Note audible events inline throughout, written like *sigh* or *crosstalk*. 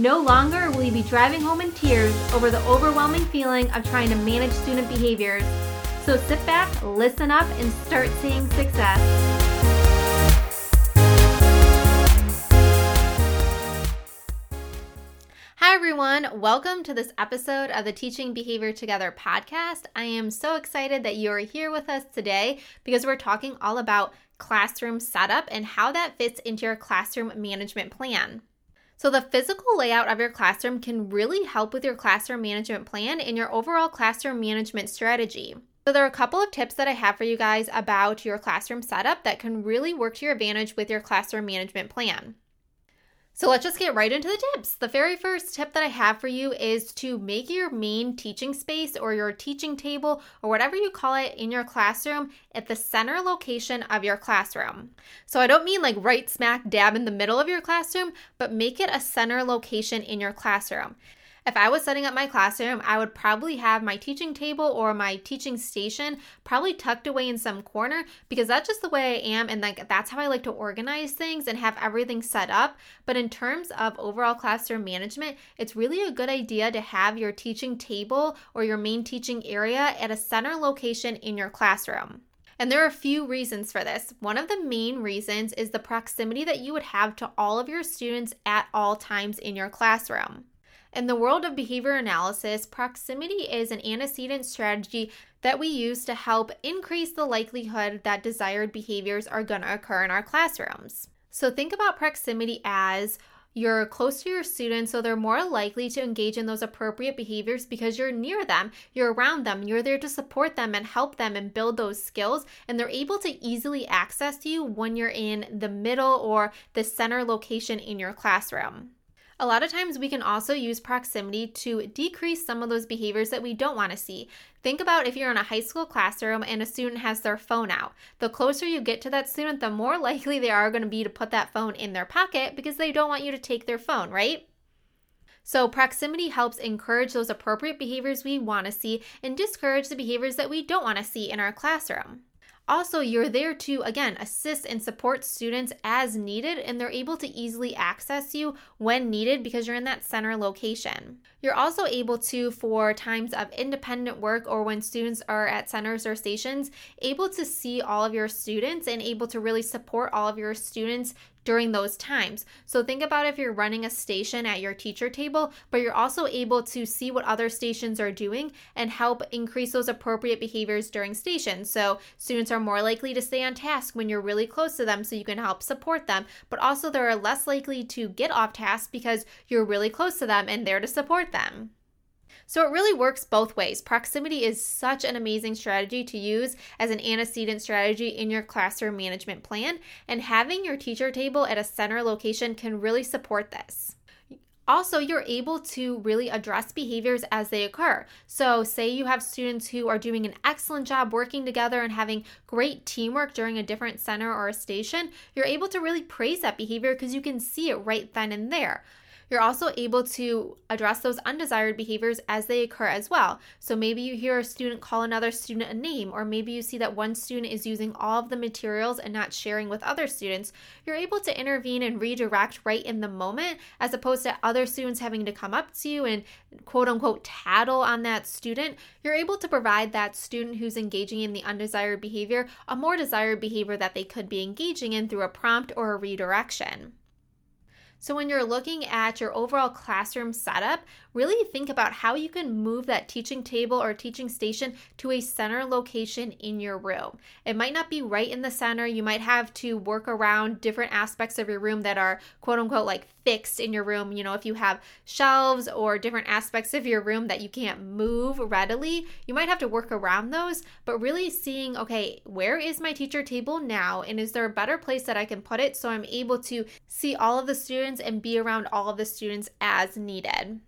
No longer will you be driving home in tears over the overwhelming feeling of trying to manage student behaviors. So sit back, listen up, and start seeing success. Hi, everyone. Welcome to this episode of the Teaching Behavior Together podcast. I am so excited that you are here with us today because we're talking all about classroom setup and how that fits into your classroom management plan. So, the physical layout of your classroom can really help with your classroom management plan and your overall classroom management strategy. So, there are a couple of tips that I have for you guys about your classroom setup that can really work to your advantage with your classroom management plan. So let's just get right into the tips. The very first tip that I have for you is to make your main teaching space or your teaching table or whatever you call it in your classroom at the center location of your classroom. So I don't mean like right smack dab in the middle of your classroom, but make it a center location in your classroom. If I was setting up my classroom, I would probably have my teaching table or my teaching station probably tucked away in some corner because that's just the way I am and like that's how I like to organize things and have everything set up. But in terms of overall classroom management, it's really a good idea to have your teaching table or your main teaching area at a center location in your classroom. And there are a few reasons for this. One of the main reasons is the proximity that you would have to all of your students at all times in your classroom. In the world of behavior analysis, proximity is an antecedent strategy that we use to help increase the likelihood that desired behaviors are going to occur in our classrooms. So think about proximity as you're close to your students, so they're more likely to engage in those appropriate behaviors because you're near them, you're around them, you're there to support them and help them and build those skills, and they're able to easily access you when you're in the middle or the center location in your classroom. A lot of times we can also use proximity to decrease some of those behaviors that we don't want to see. Think about if you're in a high school classroom and a student has their phone out. The closer you get to that student, the more *laughs* likely they are going to be to put that phone in their pocket because they don't want you to take their phone, right? So, proximity helps encourage those appropriate behaviors we want to see and discourage the behaviors that we don't want to see in our classroom. Also, you're there to, again, assist and support students as needed, and they're able to easily access you when needed because you're in that center location. You're also able to, for times of independent work or when students are at centers or stations, able to see all of your students and able to really support all of your students during those times. So think about if you're running a station at your teacher table, but you're also able to see what other stations are doing and help increase those appropriate behaviors during stations. So students are more likely to stay on task when you're really close to them so you can help support them, but also they're less likely to get off task because you're really close to them and there to support them. So it really works both ways. Proximity is such an amazing strategy to use as an antecedent strategy in your classroom management plan, and having your teacher table at a center location can really support this. Also, you're able to really address behaviors as they occur. So, say you have students who are doing an excellent job working together and having great teamwork during a different center or a station, you're able to really praise that behavior because you can see it right then and there. You're also able to address those undesired behaviors as they occur as well. So maybe you hear a student call another student a name, or maybe you see that one student is using all of the materials and not sharing with other students. You're able to intervene and redirect right in the moment as opposed to other students having to come up to you and quote unquote tattle on that student. You're able to provide that student who's engaging in the undesired behavior a more desired behavior that they could be engaging in through a prompt or a redirection. So, when you're looking at your overall classroom setup, really think about how you can move that teaching table or teaching station to a center location in your room. It might not be right in the center. You might have to work around different aspects of your room that are quote unquote like fixed in your room. You know, if you have shelves or different aspects of your room that you can't move readily, you might have to work around those. But really seeing, okay, where is my teacher table now? And is there a better place that I can put it so I'm able to see all of the students and be around all of the students as needed?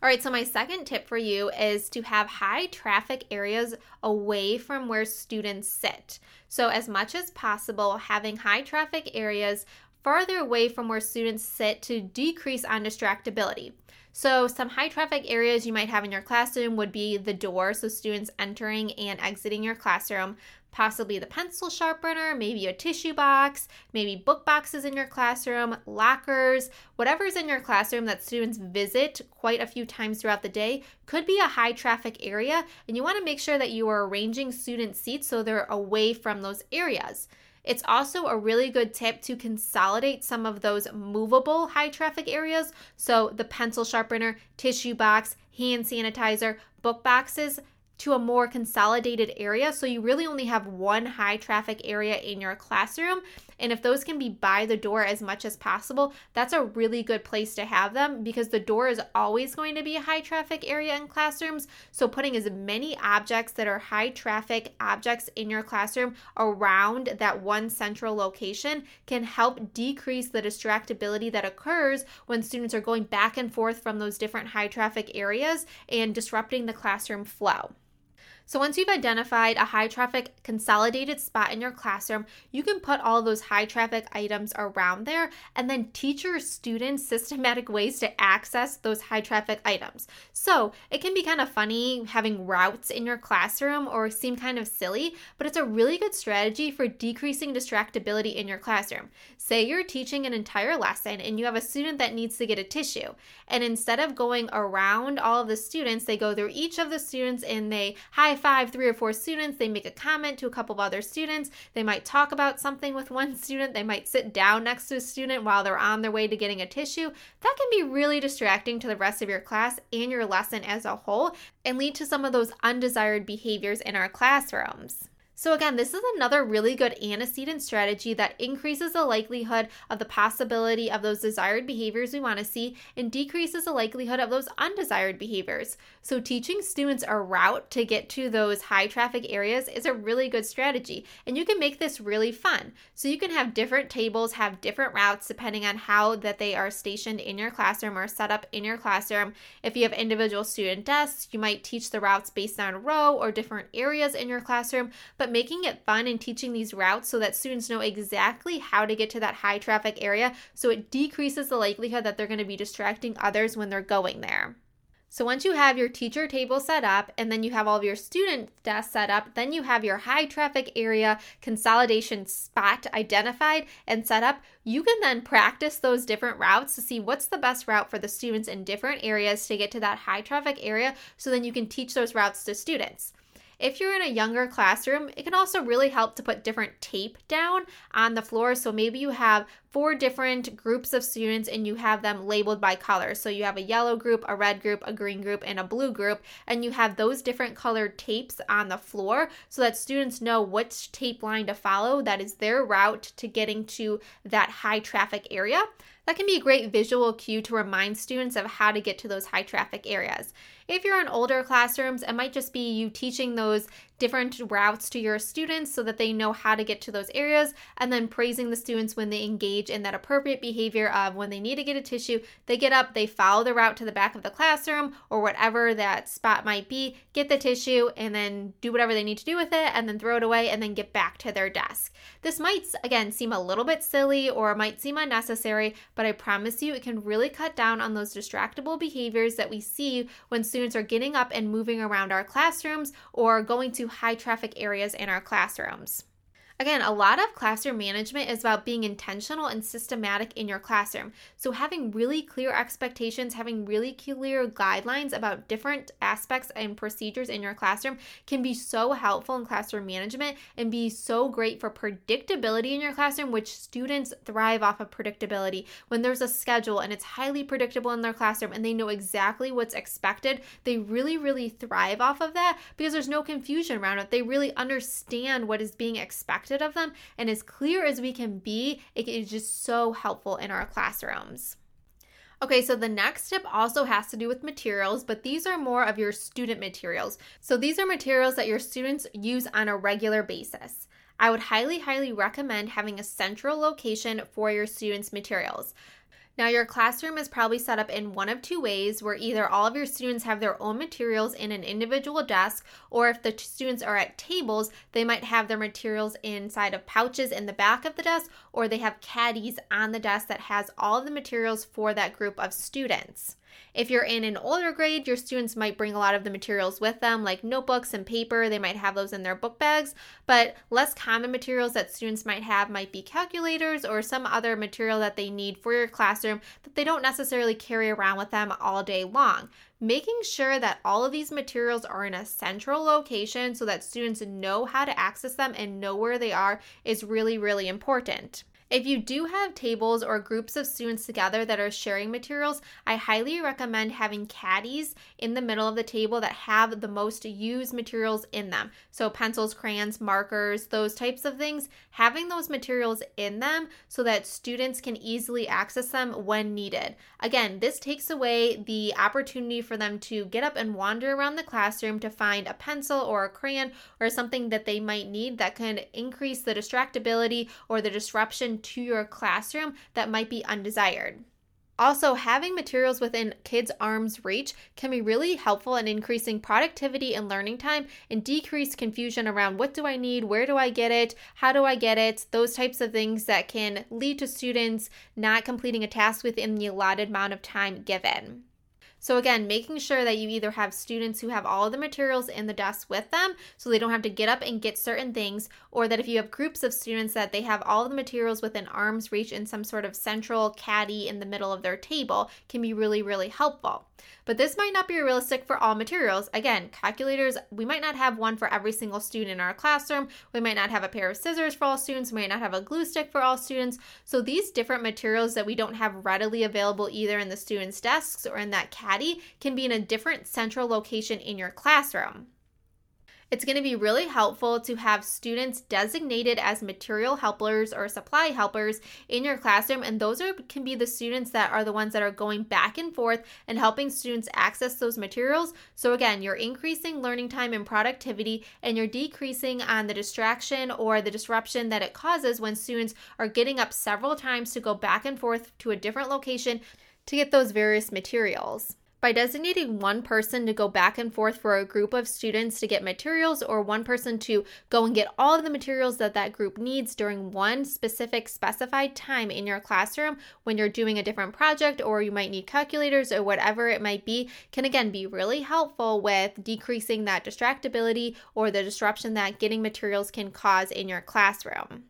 All right, so my second tip for you is to have high traffic areas away from where students sit. So, as much as possible, having high traffic areas farther away from where students sit to decrease on distractibility. So, some high traffic areas you might have in your classroom would be the door, so students entering and exiting your classroom, possibly the pencil sharpener, maybe a tissue box, maybe book boxes in your classroom, lockers, whatever's in your classroom that students visit quite a few times throughout the day could be a high traffic area. And you want to make sure that you are arranging student seats so they're away from those areas. It's also a really good tip to consolidate some of those movable high traffic areas. So, the pencil sharpener, tissue box, hand sanitizer, book boxes to a more consolidated area. So you really only have one high traffic area in your classroom. And if those can be by the door as much as possible, that's a really good place to have them because the door is always going to be a high traffic area in classrooms. So putting as many objects that are high traffic objects in your classroom around that one central location can help decrease the distractibility that occurs when students are going back and forth from those different high traffic areas and disrupting the classroom flow. So once you've identified a high traffic consolidated spot in your classroom, you can put all those high traffic items around there and then teach your students systematic ways to access those high traffic items. So it can be kind of funny having routes in your classroom or seem kind of silly, but it's a really good strategy for decreasing distractibility in your classroom. Say you're teaching an entire lesson and you have a student that needs to get a tissue. And instead of going around all of the students, they go through each of the students and they high five three or four students, they make a comment to a couple of other students, they might talk about something with one student, they might sit down next to a student while they're on their way to getting a tissue. That can be really distracting to the rest of your class and your lesson as a whole and lead to some of those undesired behaviors in our classrooms. So, again, this is another really good antecedent strategy that increases the likelihood of the possibility of those desired behaviors we want to see and decreases the likelihood of those undesired behaviors. So, teaching students a route to get to those high traffic areas is a really good strategy, and you can make this really fun. So, you can have different tables have different routes depending on how that they are stationed in your classroom or set up in your classroom. If you have individual student desks, you might teach the routes based on row or different areas in your classroom, but but making it fun and teaching these routes so that students know exactly how to get to that high traffic area so it decreases the likelihood that they're going to be distracting others when they're going there. So once you have your teacher table set up and then you have all of your student desks set up, then you have your high traffic area consolidation spot identified and set up, you can then practice those different routes to see what's the best route for the students in different areas to get to that high traffic area so then you can teach those routes to students. If you're in a younger classroom, it can also really help to put different tape down on the floor. So maybe you have four different groups of students and you have them labeled by color. So you have a yellow group, a red group, a green group, and a blue group, and you have those different colored tapes on the floor so that students know which tape line to follow that is their route to getting to that high traffic area. That can be a great visual cue to remind students of how to get to those high traffic areas. If you're in older classrooms, it might just be you teaching those different routes to your students so that they know how to get to those areas, and then praising the students when they engage in that appropriate behavior of when they need to get a tissue, they get up, they follow the route to the back of the classroom or whatever that spot might be, get the tissue, and then do whatever they need to do with it, and then throw it away, and then get back to their desk. This might, again, seem a little bit silly or might seem unnecessary, but I promise you it can really cut down on those distractible behaviors that we see when students are getting up and moving around our classrooms or going to high traffic areas in our classrooms. Again, a lot of classroom management is about being intentional and systematic in your classroom. So, having really clear expectations, having really clear guidelines about different aspects and procedures in your classroom can be so helpful in classroom management and be so great for predictability in your classroom, which students thrive off of predictability. When there's a schedule and it's highly predictable in their classroom and they know exactly what's expected, they really, really thrive off of that because there's no confusion around it. They really understand what is being expected expected of them and as clear as we can be, it is just so helpful in our classrooms. Okay, so the next tip also has to do with materials, but these are more of your student materials. So these are materials that your students use on a regular basis. I would highly, highly recommend having a central location for your students' materials. Now, your classroom is probably set up in one of two ways where either all of your students have their own materials in an individual desk, or if the students are at tables, they might have their materials inside of pouches in the back of the desk, or they have caddies on the desk that has all of the materials for that group of students. If you're in an older grade, your students might bring a lot of the materials with them, like notebooks and paper. They might have those in their book bags. But less common materials that students might have might be calculators or some other material that they need for your classroom that they don't necessarily carry around with them all day long. Making sure that all of these materials are in a central location so that students know how to access them and know where they are is really, really important. If you do have tables or groups of students together that are sharing materials, I highly recommend having caddies in the middle of the table that have the most used materials in them. So, pencils, crayons, markers, those types of things, having those materials in them so that students can easily access them when needed. Again, this takes away the opportunity for them to get up and wander around the classroom to find a pencil or a crayon or something that they might need that can increase the distractibility or the disruption to your classroom that might be undesired. Also, having materials within kids' arm's reach can be really helpful in increasing productivity and learning time and decrease confusion around what do I need, where do I get it, how do I get it, those types of things that can lead to students not completing a task within the allotted amount of time given. So, again, making sure that you either have students who have all of the materials in the desk with them so they don't have to get up and get certain things, or that if you have groups of students that they have all of the materials within arm's reach in some sort of central caddy in the middle of their table can be really, really helpful. But this might not be realistic for all materials. Again, calculators, we might not have one for every single student in our classroom. We might not have a pair of scissors for all students. We might not have a glue stick for all students. So these different materials that we don't have readily available either in the students' desks or in that caddy can be in a different central location in your classroom. It's going to be really helpful to have students designated as material helpers or supply helpers in your classroom. And those are, can be the students that are the ones that are going back and forth and helping students access those materials. So, again, you're increasing learning time and productivity, and you're decreasing on the distraction or the disruption that it causes when students are getting up several times to go back and forth to a different location to get those various materials. By designating one person to go back and forth for a group of students to get materials, or one person to go and get all of the materials that that group needs during one specific specified time in your classroom when you're doing a different project, or you might need calculators or whatever it might be, can again be really helpful with decreasing that distractibility or the disruption that getting materials can cause in your classroom.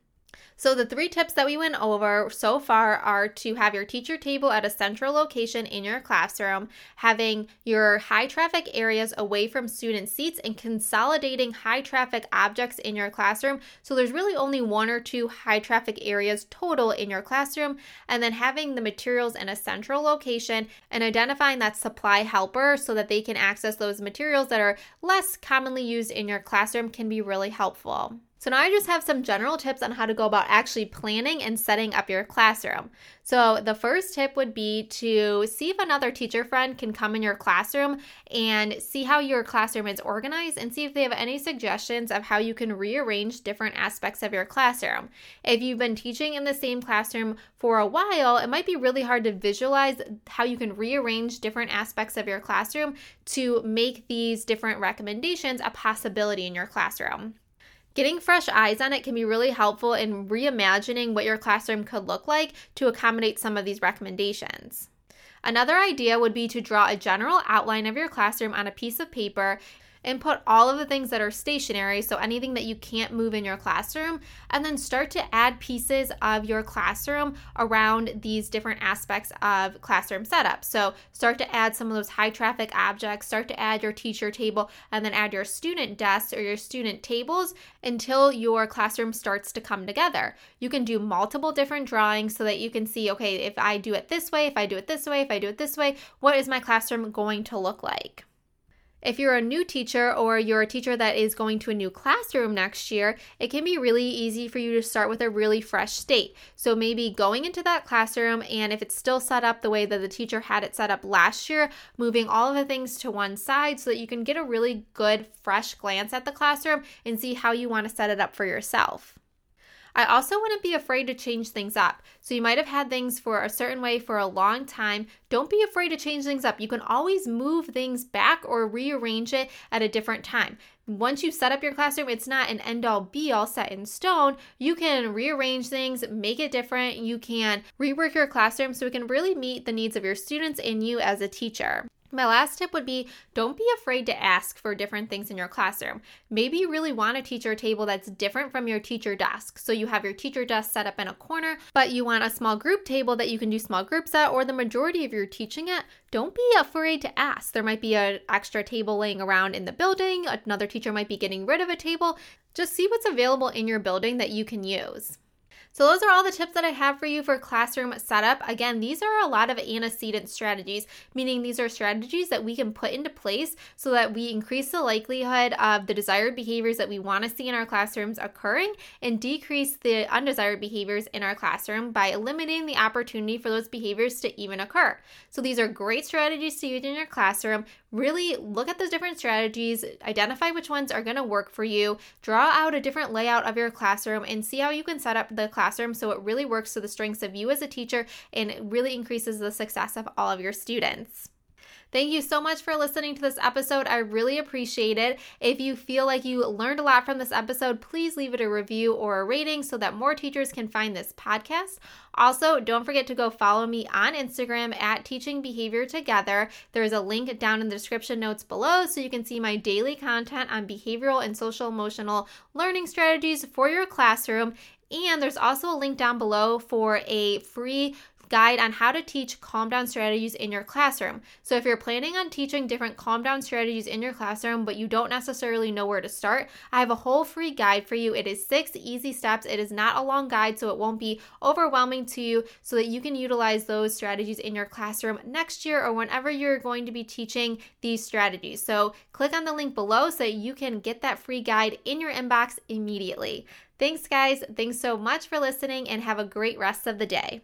So, the three tips that we went over so far are to have your teacher table at a central location in your classroom, having your high traffic areas away from student seats, and consolidating high traffic objects in your classroom. So, there's really only one or two high traffic areas total in your classroom, and then having the materials in a central location and identifying that supply helper so that they can access those materials that are less commonly used in your classroom can be really helpful. So now I just have some general tips on how to go about actually planning and setting up your classroom. So the first tip would be to see if another teacher friend can come in your classroom and see how your classroom is organized and see if they have any suggestions of how you can rearrange different aspects of your classroom. If you've been teaching in the same classroom for a while, it might be really hard to visualize how you can rearrange different aspects of your classroom to make these different recommendations a possibility in your classroom. Getting fresh eyes on it can be really helpful in reimagining what your classroom could look like to accommodate some of these recommendations. Another idea would be to draw a general outline of your classroom on a piece of paper and put all of the things that are stationary, so anything that you can't move in your classroom, and then start to add pieces of your classroom around these different aspects of classroom setup. So start to add some of those high traffic objects, start to add your teacher table, and then add your student desks or your student tables until your classroom starts to come together. You can do multiple different drawings so that you can see okay, if I do it this way, if I do it this way, if I do it this way, what is my classroom going to look like? If you're a new teacher or you're a teacher that is going to a new classroom next year, it can be really easy for you to start with a really fresh state. So maybe going into that classroom and if it's still set up the way that the teacher had it set up last year, moving all of the things to one side so that you can get a really good fresh glance at the classroom and see how you want to set it up for yourself. I also wouldn't be afraid to change things up. So you might have had things for a certain way for a long time. Don't be afraid to change things up. You can always move things back or rearrange it at a different time. Once you set up your classroom, it's not an end all be all set in stone. You can rearrange things, make it different. You can rework your classroom so it can really meet the needs of your students and you as a teacher. My last tip would be don't be afraid to ask for different things in your classroom. Maybe you really want a teacher table that's different from your teacher desk. So you have your teacher desk set up in a corner, but you want a small group table that you can do small groups at or the majority of your teaching at. Don't be afraid to ask. There might be an extra table laying around in the building. Another teacher might be getting rid of a table. Just see what's available in your building that you can use. So, those are all the tips that I have for you for classroom setup. Again, these are a lot of antecedent strategies, meaning these are strategies that we can put into place so that we increase the likelihood of the desired behaviors that we want to see in our classrooms occurring and decrease the undesired behaviors in our classroom by eliminating the opportunity for those behaviors to even occur. So, these are great strategies to use in your classroom. Really look at those different strategies, identify which ones are going to work for you, draw out a different layout of your classroom, and see how you can set up the classroom so it really works to the strengths of you as a teacher and it really increases the success of all of your students. Thank you so much for listening to this episode. I really appreciate it. If you feel like you learned a lot from this episode, please leave it a review or a rating so that more teachers can find this podcast. Also, don't forget to go follow me on Instagram at Teaching Behavior Together. There's a link down in the description notes below so you can see my daily content on behavioral and social emotional learning strategies for your classroom. And there's also a link down below for a free guide on how to teach calm down strategies in your classroom. So, if you're planning on teaching different calm down strategies in your classroom, but you don't necessarily know where to start, I have a whole free guide for you. It is six easy steps. It is not a long guide, so it won't be overwhelming to you, so that you can utilize those strategies in your classroom next year or whenever you're going to be teaching these strategies. So, click on the link below so that you can get that free guide in your inbox immediately. Thanks, guys. Thanks so much for listening and have a great rest of the day.